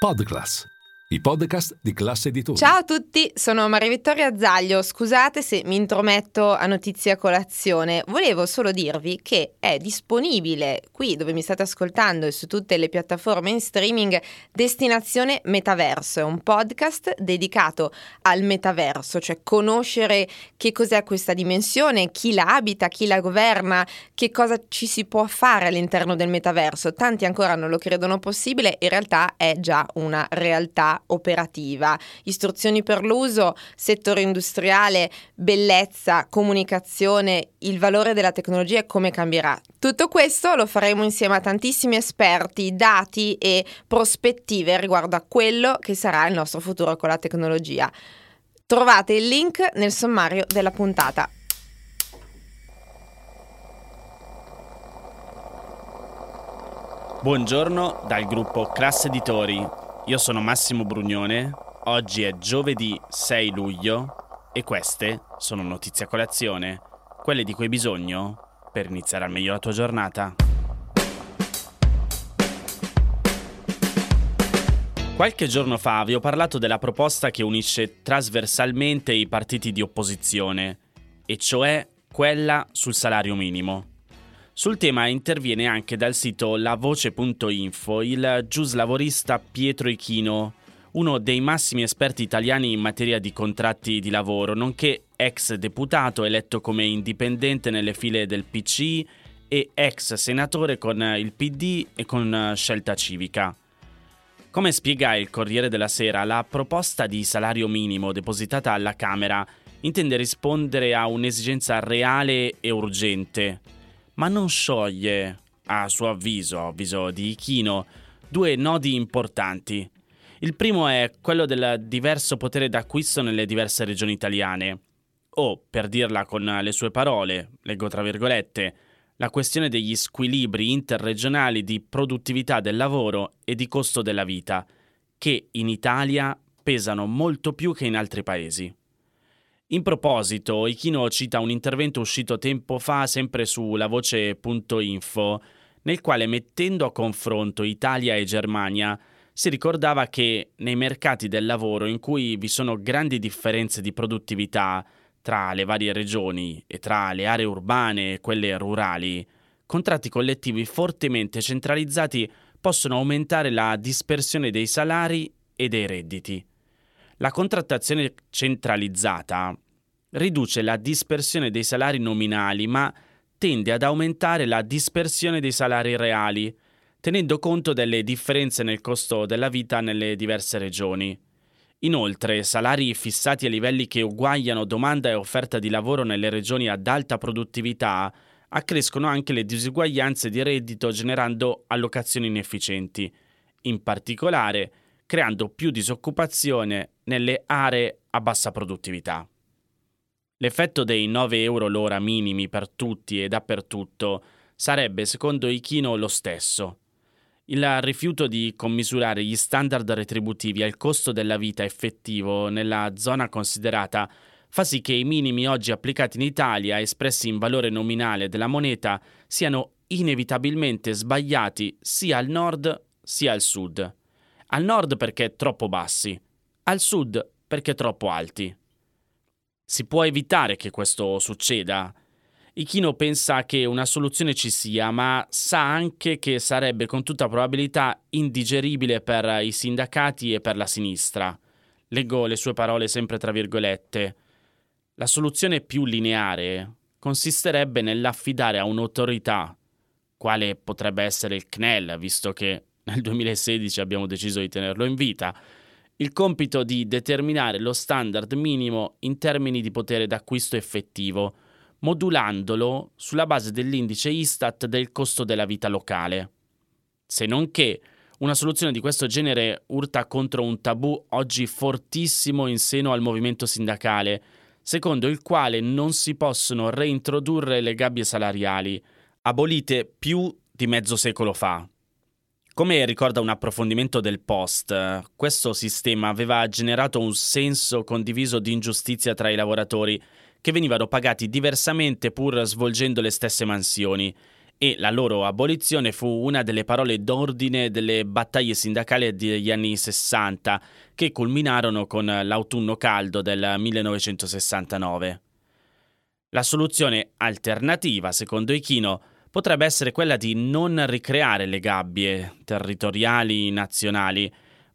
Podcast. I podcast di classe editori. Ciao a tutti, sono Maria Vittoria Zaglio. Scusate se mi intrometto a notizia colazione. Volevo solo dirvi che è disponibile qui dove mi state ascoltando e su tutte le piattaforme in streaming Destinazione Metaverso. È un podcast dedicato al metaverso, cioè conoscere che cos'è questa dimensione, chi la abita, chi la governa, che cosa ci si può fare all'interno del metaverso. Tanti ancora non lo credono possibile, in realtà è già una realtà operativa, istruzioni per l'uso, settore industriale, bellezza, comunicazione, il valore della tecnologia e come cambierà. Tutto questo lo faremo insieme a tantissimi esperti, dati e prospettive riguardo a quello che sarà il nostro futuro con la tecnologia. Trovate il link nel sommario della puntata. Buongiorno dal gruppo Class Editori. Io sono Massimo Brugnone, oggi è giovedì 6 luglio e queste sono notizie a colazione, quelle di cui hai bisogno per iniziare al meglio la tua giornata. Qualche giorno fa vi ho parlato della proposta che unisce trasversalmente i partiti di opposizione, e cioè quella sul salario minimo. Sul tema interviene anche dal sito lavoce.info il giuslavorista Pietro Ichino, uno dei massimi esperti italiani in materia di contratti di lavoro, nonché ex deputato eletto come indipendente nelle file del PCI e ex senatore con il PD e con Scelta Civica. Come spiega il Corriere della Sera, la proposta di salario minimo depositata alla Camera intende rispondere a un'esigenza reale e urgente ma non scioglie, a suo avviso, avviso di Ichino, due nodi importanti. Il primo è quello del diverso potere d'acquisto nelle diverse regioni italiane, o, per dirla con le sue parole, leggo tra virgolette, la questione degli squilibri interregionali di produttività del lavoro e di costo della vita, che in Italia pesano molto più che in altri paesi. In proposito, Ichino cita un intervento uscito tempo fa sempre su lavoce.info, nel quale mettendo a confronto Italia e Germania si ricordava che nei mercati del lavoro in cui vi sono grandi differenze di produttività tra le varie regioni e tra le aree urbane e quelle rurali, contratti collettivi fortemente centralizzati possono aumentare la dispersione dei salari e dei redditi. La contrattazione centralizzata riduce la dispersione dei salari nominali, ma tende ad aumentare la dispersione dei salari reali, tenendo conto delle differenze nel costo della vita nelle diverse regioni. Inoltre, salari fissati a livelli che uguagliano domanda e offerta di lavoro nelle regioni ad alta produttività accrescono anche le disuguaglianze di reddito generando allocazioni inefficienti, in particolare creando più disoccupazione nelle aree a bassa produttività. L'effetto dei 9 euro l'ora minimi per tutti e dappertutto sarebbe, secondo Ichino, lo stesso. Il rifiuto di commisurare gli standard retributivi al costo della vita effettivo nella zona considerata fa sì che i minimi oggi applicati in Italia, espressi in valore nominale della moneta, siano inevitabilmente sbagliati sia al nord sia al sud. Al nord perché troppo bassi, al sud perché troppo alti. Si può evitare che questo succeda? Ichino pensa che una soluzione ci sia, ma sa anche che sarebbe con tutta probabilità indigeribile per i sindacati e per la sinistra. Leggo le sue parole sempre tra virgolette. La soluzione più lineare consisterebbe nell'affidare a un'autorità, quale potrebbe essere il CNEL, visto che nel 2016 abbiamo deciso di tenerlo in vita, il compito di determinare lo standard minimo in termini di potere d'acquisto effettivo, modulandolo sulla base dell'indice Istat del costo della vita locale. Se non che una soluzione di questo genere urta contro un tabù oggi fortissimo in seno al movimento sindacale, secondo il quale non si possono reintrodurre le gabbie salariali, abolite più di mezzo secolo fa. Come ricorda un approfondimento del Post, questo sistema aveva generato un senso condiviso di ingiustizia tra i lavoratori che venivano pagati diversamente pur svolgendo le stesse mansioni e la loro abolizione fu una delle parole d'ordine delle battaglie sindacali degli anni 60 che culminarono con l'autunno caldo del 1969. La soluzione alternativa, secondo Ichino, potrebbe essere quella di non ricreare le gabbie territoriali nazionali,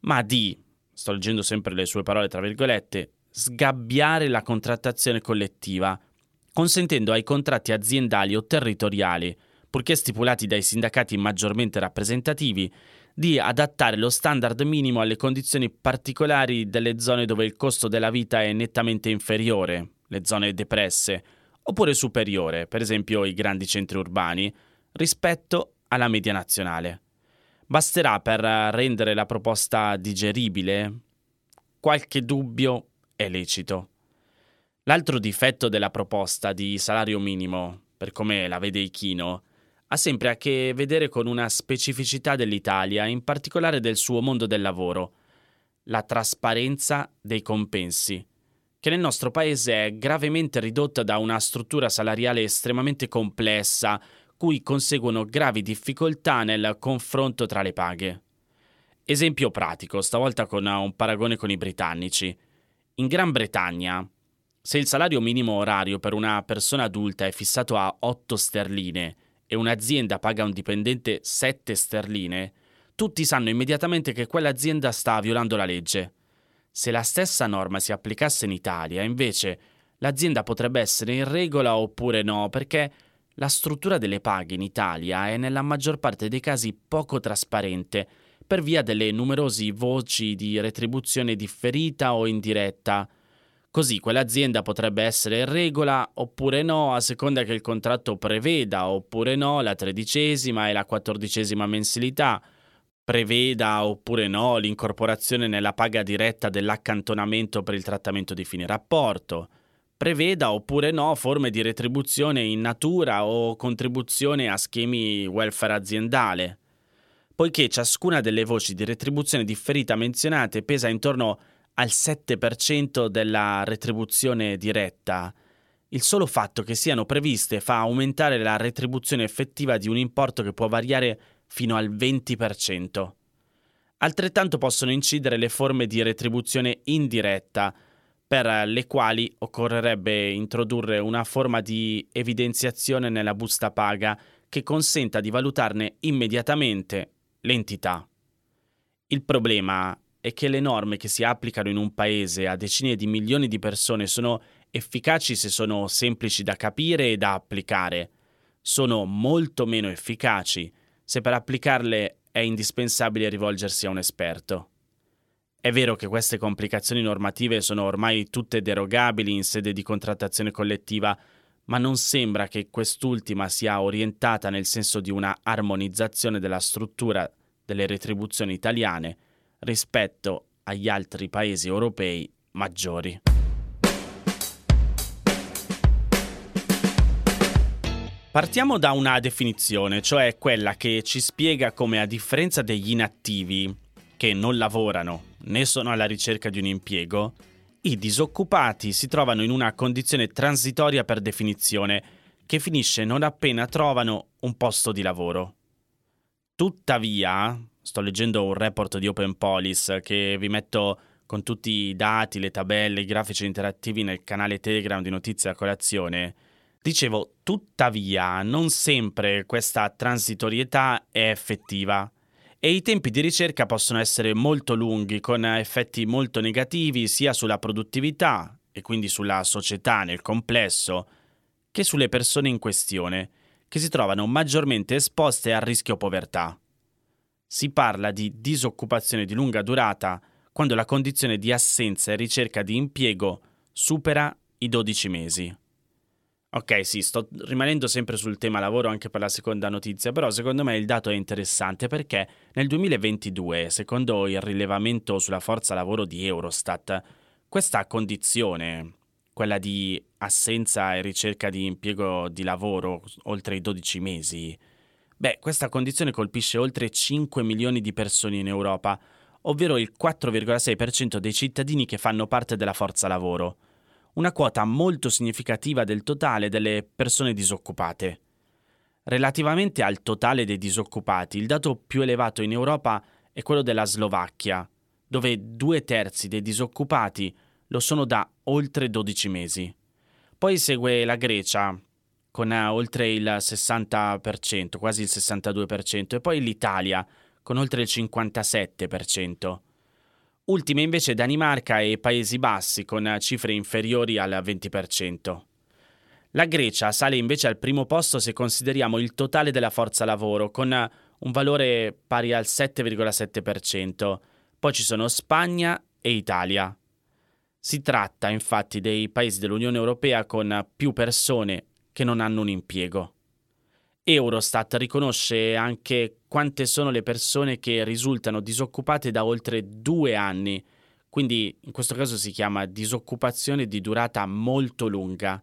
ma di, sto leggendo sempre le sue parole tra virgolette, sgabbiare la contrattazione collettiva, consentendo ai contratti aziendali o territoriali purché stipulati dai sindacati maggiormente rappresentativi, di adattare lo standard minimo alle condizioni particolari delle zone dove il costo della vita è nettamente inferiore, le zone depresse, oppure superiore, per esempio i grandi centri urbani, rispetto alla media nazionale. Basterà per rendere la proposta digeribile? Qualche dubbio è lecito. L'altro difetto della proposta di salario minimo, per come la vede Ichino, ha sempre a che vedere con una specificità dell'Italia, in particolare del suo mondo del lavoro, la trasparenza dei compensi, che nel nostro paese è gravemente ridotta da una struttura salariale estremamente complessa, cui conseguono gravi difficoltà nel confronto tra le paghe. Esempio pratico, stavolta con un paragone con i britannici. In Gran Bretagna, se il salario minimo orario per una persona adulta è fissato a 8 sterline e un'azienda paga un dipendente 7 sterline, tutti sanno immediatamente che quell'azienda sta violando la legge. Se la stessa norma si applicasse in Italia, invece, l'azienda potrebbe essere in regola oppure no, perché la struttura delle paghe in Italia è nella maggior parte dei casi poco trasparente, per via delle numerose voci di retribuzione differita o indiretta, Così quell'azienda potrebbe essere in regola oppure no, a seconda che il contratto preveda oppure no la tredicesima e la quattordicesima mensilità, preveda oppure no l'incorporazione nella paga diretta dell'accantonamento per il trattamento di fine rapporto, preveda oppure no forme di retribuzione in natura o contribuzione a schemi welfare aziendale. Poiché ciascuna delle voci di retribuzione differita menzionate pesa intorno al 7% della retribuzione diretta, il solo fatto che siano previste fa aumentare la retribuzione effettiva di un importo che può variare fino al 20%. Altrettanto possono incidere le forme di retribuzione indiretta, per le quali occorrerebbe introdurre una forma di evidenziazione nella busta paga che consenta di valutarne immediatamente l'entità. Il problema è che le norme che si applicano in un paese a decine di milioni di persone sono efficaci se sono semplici da capire e da applicare, sono molto meno efficaci se per applicarle è indispensabile rivolgersi a un esperto. È vero che queste complicazioni normative sono ormai tutte derogabili in sede di contrattazione collettiva, ma non sembra che quest'ultima sia orientata nel senso di una armonizzazione della struttura delle retribuzioni italiane rispetto agli altri paesi europei maggiori. Partiamo da una definizione, cioè quella che ci spiega come a differenza degli inattivi, che non lavorano né sono alla ricerca di un impiego, i disoccupati si trovano in una condizione transitoria per definizione, che finisce non appena trovano un posto di lavoro. Tuttavia, sto leggendo un report di Open Police che vi metto con tutti i dati, le tabelle, i grafici interattivi nel canale Telegram di Notizie a Colazione. Dicevo, tuttavia, non sempre questa transitorietà è effettiva e i tempi di ricerca possono essere molto lunghi, con effetti molto negativi sia sulla produttività e quindi sulla società nel complesso, che sulle persone in questione, che si trovano maggiormente esposte al rischio povertà si parla di disoccupazione di lunga durata quando la condizione di assenza e ricerca di impiego supera i 12 mesi. Ok, sì, sto rimanendo sempre sul tema lavoro anche per la seconda notizia, però secondo me il dato è interessante perché nel 2022, secondo il rilevamento sulla forza lavoro di Eurostat, questa condizione, quella di assenza e ricerca di impiego di lavoro oltre i 12 mesi, Beh, questa condizione colpisce oltre 5 milioni di persone in Europa, ovvero il 4,6% dei cittadini che fanno parte della forza lavoro, una quota molto significativa del totale delle persone disoccupate. Relativamente al totale dei disoccupati, il dato più elevato in Europa è quello della Slovacchia, dove due terzi dei disoccupati lo sono da oltre 12 mesi. Poi segue la Grecia, con oltre il 60%, quasi il 62%, e poi l'Italia, con oltre il 57%. Ultime invece Danimarca e Paesi Bassi, con cifre inferiori al 20%. La Grecia sale invece al primo posto se consideriamo il totale della forza lavoro, con un valore pari al 7,7%. Poi ci sono Spagna e Italia. Si tratta infatti dei paesi dell'Unione Europea con più persone che non hanno un impiego. Eurostat riconosce anche quante sono le persone che risultano disoccupate da oltre due anni, quindi in questo caso si chiama disoccupazione di durata molto lunga.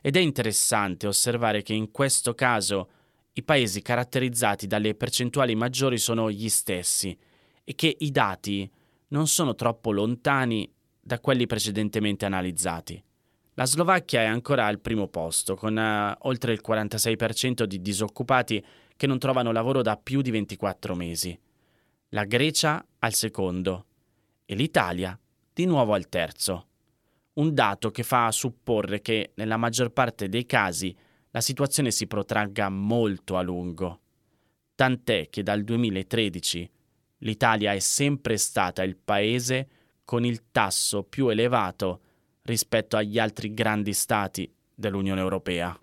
Ed è interessante osservare che in questo caso i paesi caratterizzati dalle percentuali maggiori sono gli stessi e che i dati non sono troppo lontani da quelli precedentemente analizzati. La Slovacchia è ancora al primo posto, con uh, oltre il 46% di disoccupati che non trovano lavoro da più di 24 mesi. La Grecia al secondo e l'Italia di nuovo al terzo un dato che fa supporre che nella maggior parte dei casi la situazione si protragga molto a lungo. Tant'è che dal 2013 l'Italia è sempre stata il paese con il tasso più elevato rispetto agli altri grandi stati dell'Unione Europea.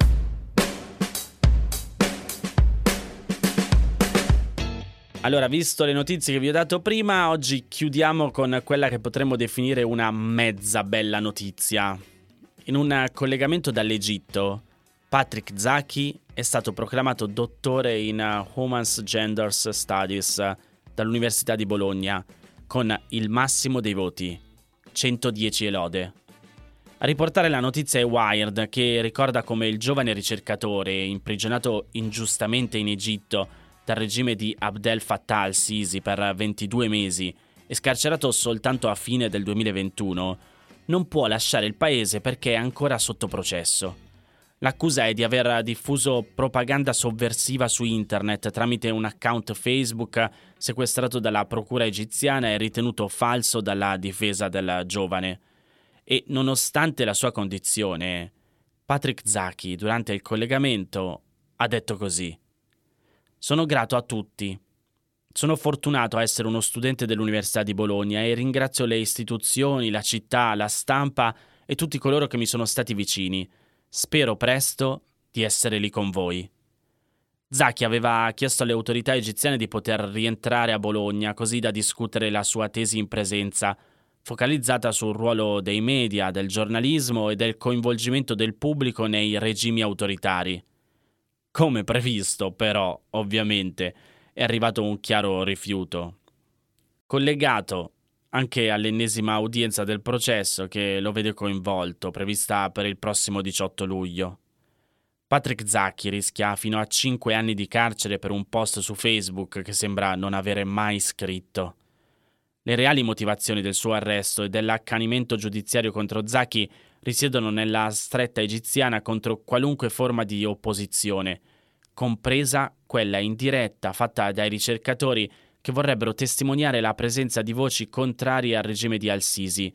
Allora, visto le notizie che vi ho dato prima, oggi chiudiamo con quella che potremmo definire una mezza bella notizia. In un collegamento dall'Egitto, Patrick Zaki è stato proclamato dottore in Humans Genders Studies dall'Università di Bologna con il massimo dei voti, 110 elode. A riportare la notizia è Wired, che ricorda come il giovane ricercatore, imprigionato ingiustamente in Egitto, dal regime di Abdel Fattah al-Sisi per 22 mesi e scarcerato soltanto a fine del 2021, non può lasciare il paese perché è ancora sotto processo. L'accusa è di aver diffuso propaganda sovversiva su internet tramite un account Facebook sequestrato dalla procura egiziana e ritenuto falso dalla difesa del giovane. E nonostante la sua condizione, Patrick Zaki durante il collegamento ha detto così. Sono grato a tutti. Sono fortunato a essere uno studente dell'Università di Bologna e ringrazio le istituzioni, la città, la stampa e tutti coloro che mi sono stati vicini. Spero presto di essere lì con voi. Zaki aveva chiesto alle autorità egiziane di poter rientrare a Bologna così da discutere la sua tesi in presenza, focalizzata sul ruolo dei media, del giornalismo e del coinvolgimento del pubblico nei regimi autoritari. Come previsto, però, ovviamente, è arrivato un chiaro rifiuto. Collegato anche all'ennesima udienza del processo che lo vede coinvolto, prevista per il prossimo 18 luglio. Patrick Zacchi rischia fino a 5 anni di carcere per un post su Facebook che sembra non avere mai scritto. Le reali motivazioni del suo arresto e dell'accanimento giudiziario contro Zacchi risiedono nella stretta egiziana contro qualunque forma di opposizione, compresa quella indiretta fatta dai ricercatori che vorrebbero testimoniare la presenza di voci contrarie al regime di Al-Sisi.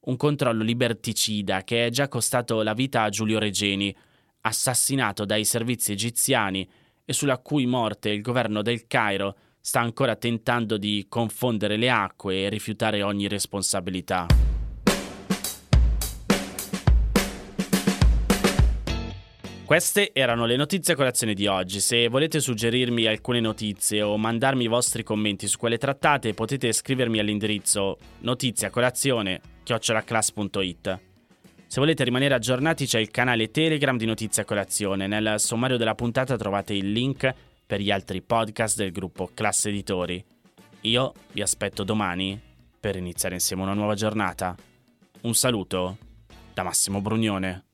Un controllo liberticida che è già costato la vita a Giulio Regeni, assassinato dai servizi egiziani e sulla cui morte il governo del Cairo sta ancora tentando di confondere le acque e rifiutare ogni responsabilità. Queste erano le notizie a colazione di oggi. Se volete suggerirmi alcune notizie o mandarmi i vostri commenti su quelle trattate, potete scrivermi all'indirizzo notiziacolazione@class.it. Se volete rimanere aggiornati c'è il canale Telegram di Notizia Colazione. Nel sommario della puntata trovate il link per gli altri podcast del gruppo Classe Editori. Io vi aspetto domani per iniziare insieme una nuova giornata. Un saluto da Massimo Brugnone.